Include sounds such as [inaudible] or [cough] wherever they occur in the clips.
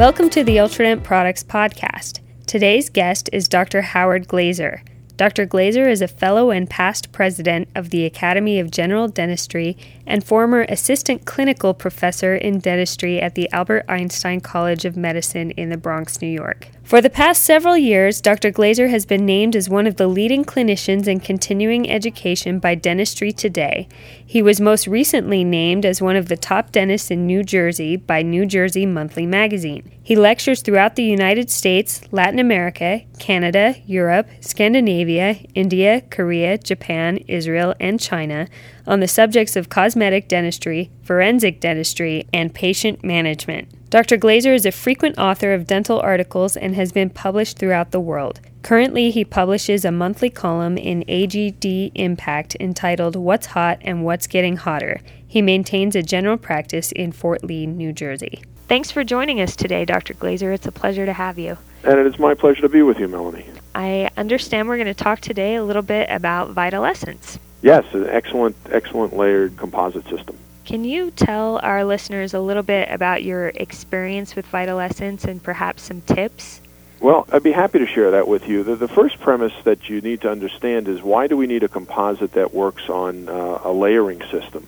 Welcome to the Ultradent Products Podcast. Today's guest is Dr. Howard Glazer. Dr. Glazer is a fellow and past president of the Academy of General Dentistry and former assistant clinical professor in dentistry at the Albert Einstein College of Medicine in the Bronx, New York. For the past several years, Dr. Glazer has been named as one of the leading clinicians in continuing education by Dentistry Today. He was most recently named as one of the top dentists in New Jersey by New Jersey Monthly Magazine. He lectures throughout the United States, Latin America, Canada, Europe, Scandinavia, India, Korea, Japan, Israel, and China on the subjects of cosmetic dentistry, forensic dentistry, and patient management. Dr. Glazer is a frequent author of dental articles and has been published throughout the world. Currently, he publishes a monthly column in AGD Impact entitled What's Hot and What's Getting Hotter. He maintains a general practice in Fort Lee, New Jersey. Thanks for joining us today, Dr. Glazer. It's a pleasure to have you. And it is my pleasure to be with you, Melanie. I understand we're going to talk today a little bit about vital Essence. Yes, an excellent, excellent layered composite system. Can you tell our listeners a little bit about your experience with Vital Essence and perhaps some tips? Well, I'd be happy to share that with you. The, the, first premise that you need to understand is why do we need a composite that works on uh, a layering system?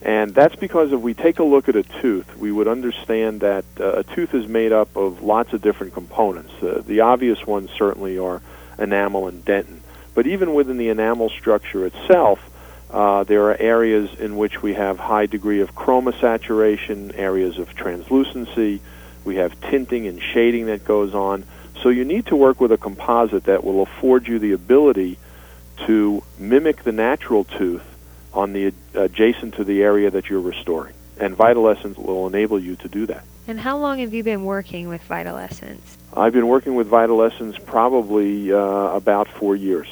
And that's because if we take a look at a tooth, we would understand that uh, a tooth is made up of lots of different components. Uh, the obvious ones certainly are enamel and dentin. But even within the enamel structure itself, uh, there are areas in which we have high degree of chroma saturation, areas of translucency. We have tinting and shading that goes on. So you need to work with a composite that will afford you the ability to mimic the natural tooth on the adjacent to the area that you're restoring. And Vital Essence will enable you to do that. And how long have you been working with Vital Essence? I've been working with Vital Essence probably uh, about four years.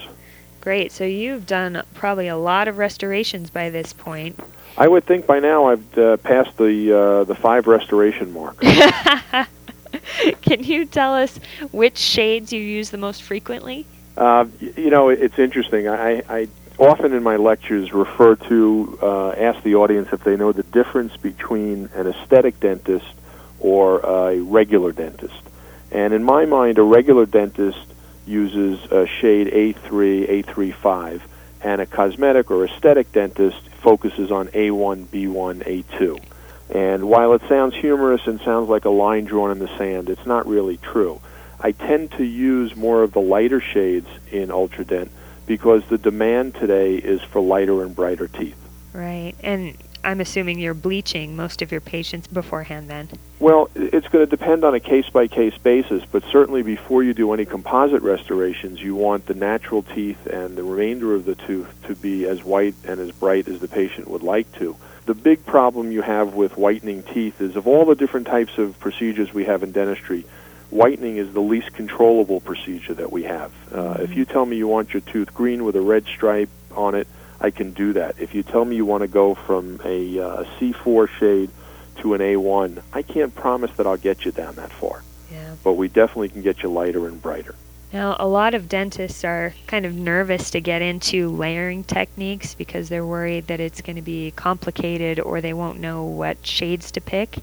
Great. So you've done probably a lot of restorations by this point. I would think by now I've uh, passed the uh, the five restoration mark. [laughs] Can you tell us which shades you use the most frequently? Uh, you know, it's interesting. I, I often in my lectures refer to uh, ask the audience if they know the difference between an aesthetic dentist or a regular dentist. And in my mind, a regular dentist uses a shade A3, A35, and a cosmetic or aesthetic dentist focuses on A1, B1, A2. And while it sounds humorous and sounds like a line drawn in the sand, it's not really true. I tend to use more of the lighter shades in Ultradent because the demand today is for lighter and brighter teeth. Right. And I'm assuming you're bleaching most of your patients beforehand then. Well, it's going to depend on a case by case basis, but certainly before you do any composite restorations, you want the natural teeth and the remainder of the tooth to be as white and as bright as the patient would like to. The big problem you have with whitening teeth is of all the different types of procedures we have in dentistry, whitening is the least controllable procedure that we have. Uh, mm-hmm. If you tell me you want your tooth green with a red stripe on it, I can do that. If you tell me you want to go from a uh, C4 shade to an A1, I can't promise that I'll get you down that far. Yeah. But we definitely can get you lighter and brighter. Now, a lot of dentists are kind of nervous to get into layering techniques because they're worried that it's going to be complicated or they won't know what shades to pick.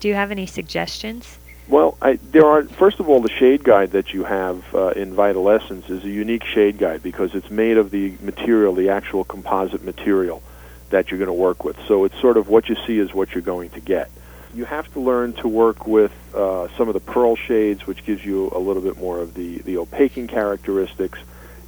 Do you have any suggestions? Well, I, there are first of all the shade guide that you have uh, in Vital Essence is a unique shade guide because it's made of the material, the actual composite material that you're going to work with. So it's sort of what you see is what you're going to get. You have to learn to work with uh, some of the pearl shades, which gives you a little bit more of the the opaquing characteristics,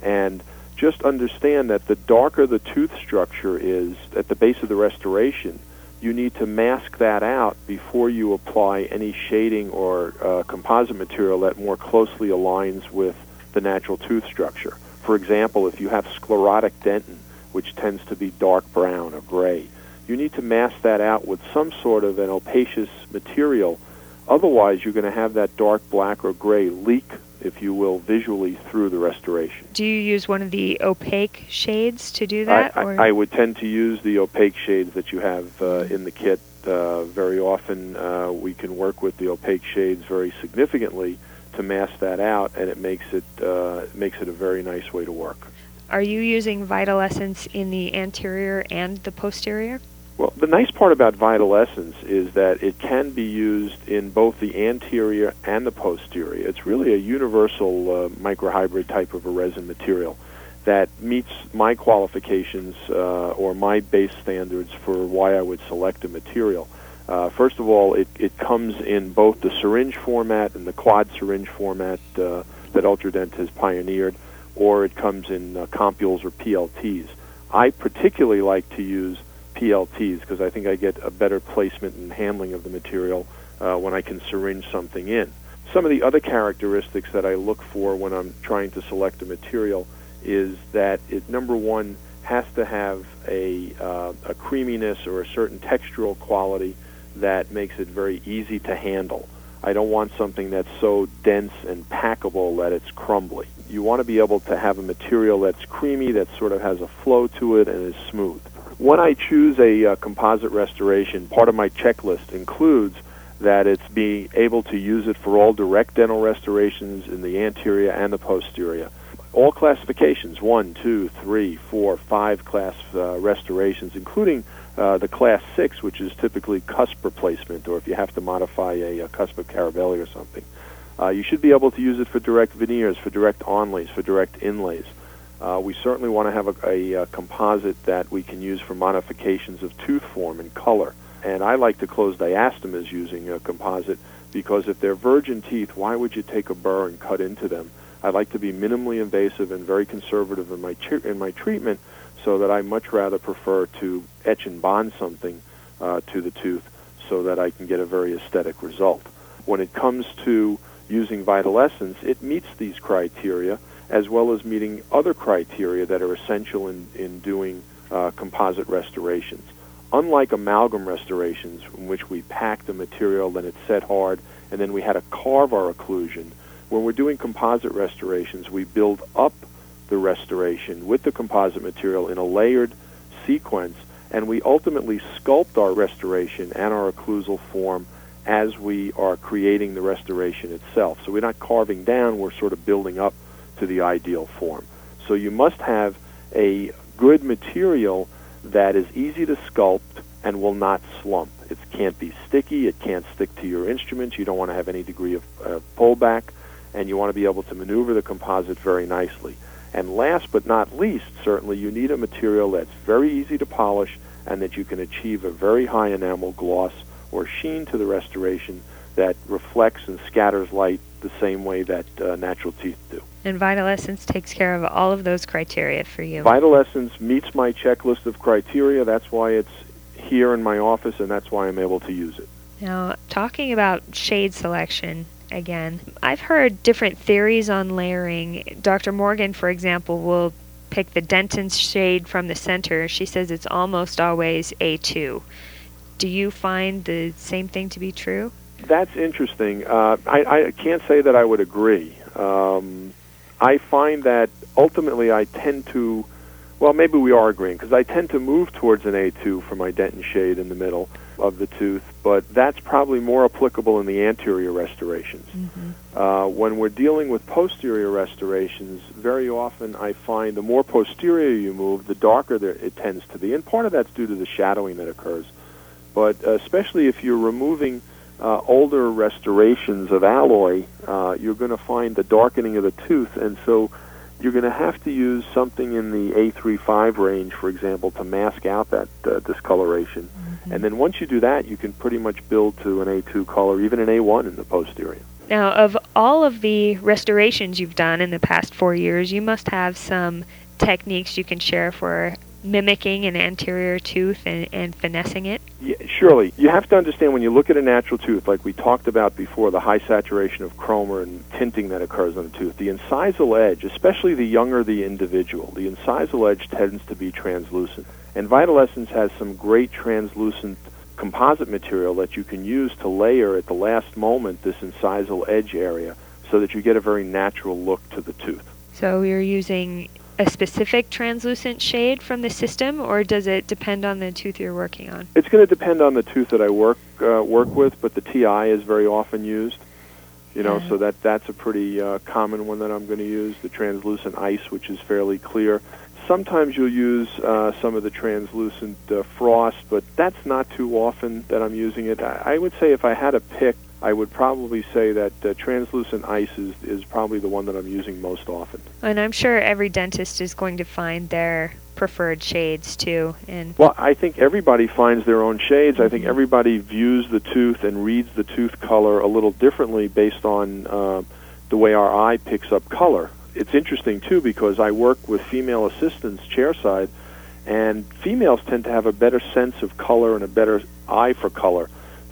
and just understand that the darker the tooth structure is at the base of the restoration, you need to mask that out before you apply any shading or uh, composite material that more closely aligns with the natural tooth structure. For example, if you have sclerotic dentin, which tends to be dark brown or gray, you need to mask that out with some sort of an opacious material. Otherwise, you're going to have that dark black or gray leak if you will, visually through the restoration. Do you use one of the opaque shades to do that? I, I, I would tend to use the opaque shades that you have uh, in the kit. Uh, very often, uh, we can work with the opaque shades very significantly to mask that out, and it makes it uh, makes it a very nice way to work. Are you using Vital Essence in the anterior and the posterior? Well, the nice part about Vital Essence is that it can be used in both the anterior and the posterior. It's really a universal uh, microhybrid type of a resin material that meets my qualifications uh, or my base standards for why I would select a material. Uh, first of all, it, it comes in both the syringe format and the quad syringe format uh, that Ultradent has pioneered, or it comes in uh, compules or PLTs. I particularly like to use PLTs because I think I get a better placement and handling of the material uh, when I can syringe something in. Some of the other characteristics that I look for when I'm trying to select a material is that it number one has to have a, uh, a creaminess or a certain textural quality that makes it very easy to handle. I don't want something that's so dense and packable that it's crumbly. You want to be able to have a material that's creamy, that sort of has a flow to it, and is smooth. When I choose a uh, composite restoration, part of my checklist includes that it's being able to use it for all direct dental restorations in the anterior and the posterior. All classifications, one, two, three, four, five class uh, restorations, including uh, the class six, which is typically cusp replacement, or if you have to modify a, a cusp of Carabelli or something. Uh, you should be able to use it for direct veneers, for direct onlays, for direct inlays. Uh, we certainly want to have a, a, a, composite that we can use for modifications of tooth form and color. And I like to close diastemas using a composite because if they're virgin teeth, why would you take a burr and cut into them? I like to be minimally invasive and very conservative in my in my treatment, so that I much rather prefer to etch and bond something uh, to the tooth, so that I can get a very aesthetic result. When it comes to using Vital Essence, it meets these criteria as well as meeting other criteria that are essential in, in doing uh, composite restorations. Unlike amalgam restorations, in which we pack the material, then it's set hard, and then we had to carve our occlusion, when we're doing composite restorations, we build up the restoration with the composite material in a layered sequence, and we ultimately sculpt our restoration and our occlusal form as we are creating the restoration itself. So we're not carving down, we're sort of building up to the ideal form. So you must have a good material that is easy to sculpt and will not slump. It can't be sticky, it can't stick to your instruments, you don't want to have any degree of uh, pullback, and you want to be able to maneuver the composite very nicely. And last but not least, certainly, you need a material that's very easy to polish and that you can achieve a very high enamel gloss or sheen to the restoration that reflects and scatters light the same way that uh, natural teeth do. And Vital Essence takes care of all of those criteria for you. Vital Essence meets my checklist of criteria. That's why it's here in my office, and that's why I'm able to use it. Now, talking about shade selection again, I've heard different theories on layering. Dr. Morgan, for example, will pick the dentin's shade from the center. She says it's almost always A2. Do you find the same thing to be true? That's interesting. Uh, I, I can't say that I would agree. Um, I find that ultimately I tend to, well, maybe we are agreeing, because I tend to move towards an A2 for my dentin shade in the middle of the tooth, but that's probably more applicable in the anterior restorations. Mm-hmm. Uh, when we're dealing with posterior restorations, very often I find the more posterior you move, the darker it tends to be, and part of that's due to the shadowing that occurs. But uh, especially if you're removing uh, older restorations of alloy, uh, you're going to find the darkening of the tooth, and so you're going to have to use something in the A35 range, for example, to mask out that uh, discoloration. Mm-hmm. And then once you do that, you can pretty much build to an A2 color, even an A1 in the posterior. Now, of all of the restorations you've done in the past four years, you must have some techniques you can share for mimicking an anterior tooth and, and finessing it? Yeah, surely. You have to understand when you look at a natural tooth, like we talked about before, the high saturation of chroma and tinting that occurs on the tooth, the incisal edge, especially the younger the individual, the incisal edge tends to be translucent. And Vital Essence has some great translucent composite material that you can use to layer at the last moment this incisal edge area so that you get a very natural look to the tooth. So you're using a specific translucent shade from the system, or does it depend on the tooth you're working on? It's going to depend on the tooth that I work uh, work with, but the TI is very often used. You know, so that that's a pretty uh, common one that I'm going to use. The translucent ice, which is fairly clear. sometimes you'll use uh, some of the translucent uh, frost, but that's not too often that I'm using it. I, I would say if I had a pick, I would probably say that uh, translucent ice is, is probably the one that I'm using most often. And I'm sure every dentist is going to find their preferred shades too. And well, I think everybody finds their own shades. Mm-hmm. I think everybody views the tooth and reads the tooth color a little differently based on uh, the way our eye picks up color. It's interesting too because I work with female assistants chairside, and females tend to have a better sense of color and a better eye for color.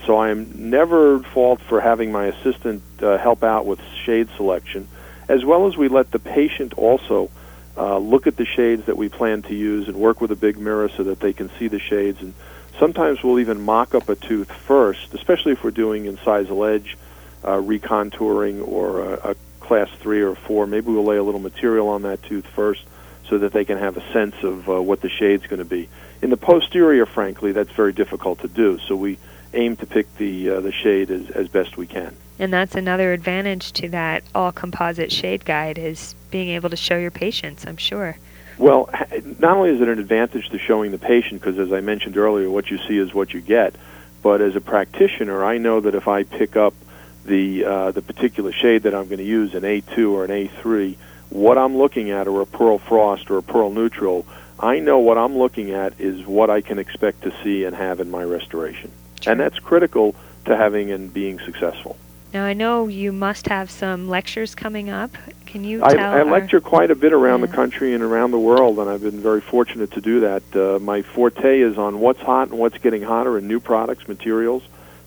So I'm never at fault for having my assistant uh, help out with shade selection, as well as we let the patient also uh, look at the shades that we plan to use and work with a big mirror so that they can see the shades. And sometimes we'll even mock up a tooth first, especially if we're doing incisal edge uh, recontouring or a, a class three or four. Maybe we'll lay a little material on that tooth first so that they can have a sense of uh, what the shade's going to be. In the posterior, frankly, that's very difficult to do. So we aim to pick the uh, the shade as, as best we can. And that's another advantage to that all composite shade guide is being able to show your patients, I'm sure. Well, not only is it an advantage to showing the patient because as I mentioned earlier, what you see is what you get, but as a practitioner, I know that if I pick up the uh, the particular shade that I'm going to use, an A2 or an A3, what I'm looking at, or a pearl frost or a pearl neutral, I know what I'm looking at is what I can expect to see and have in my restoration. And that's critical to having and being successful. Now I know you must have some lectures coming up. Can you I, tell I our- lecture quite a bit around Yeah. the country and around the world, and I've been very fortunate to do that. Uh, my forte is on what's hot and what's getting hotter in new products, materials,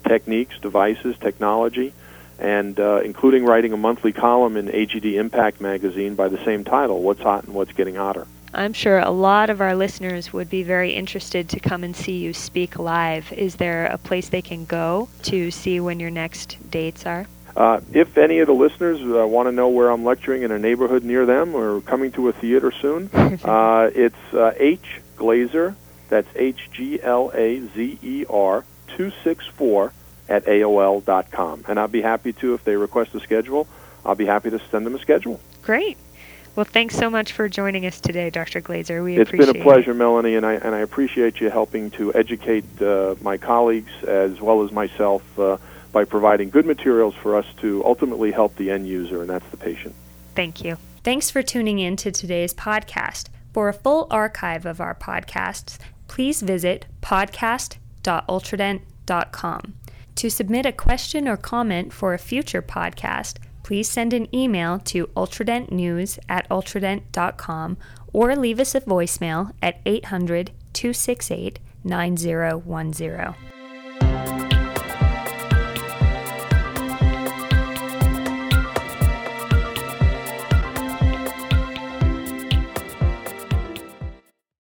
techniques, devices, technology, and uh, including writing a monthly column in AGD Impact magazine by the same title, What's Hot and What's Getting Hotter. I'm sure a lot of our listeners would be very interested to come and see you speak live. Is there a place they can go to see when your next dates are? Uh, if any of the listeners uh, want to know where I'm lecturing in a neighborhood near them or coming to a theater soon, [laughs] uh, it's uh, H Glazer, that's H G L A Z E R 264 at AOL dot com. And I'll be happy to, if they request a schedule, I'll be happy to send them a schedule. Great. Well, thanks so much for joining us today, Dr. Glazer. We It's appreciate been a pleasure, Melanie, and I, and I appreciate you helping to educate uh, my colleagues as well as myself uh, by providing good materials for us to ultimately help the end user, and that's the patient. Thank you. Thanks for tuning in to today's podcast. For a full archive of our podcasts, please visit podcast.ultradent.com. To submit a question or comment for a future podcast, please send an email to ultradentnews at ultradent.com or leave us a voicemail at 800 268 9010.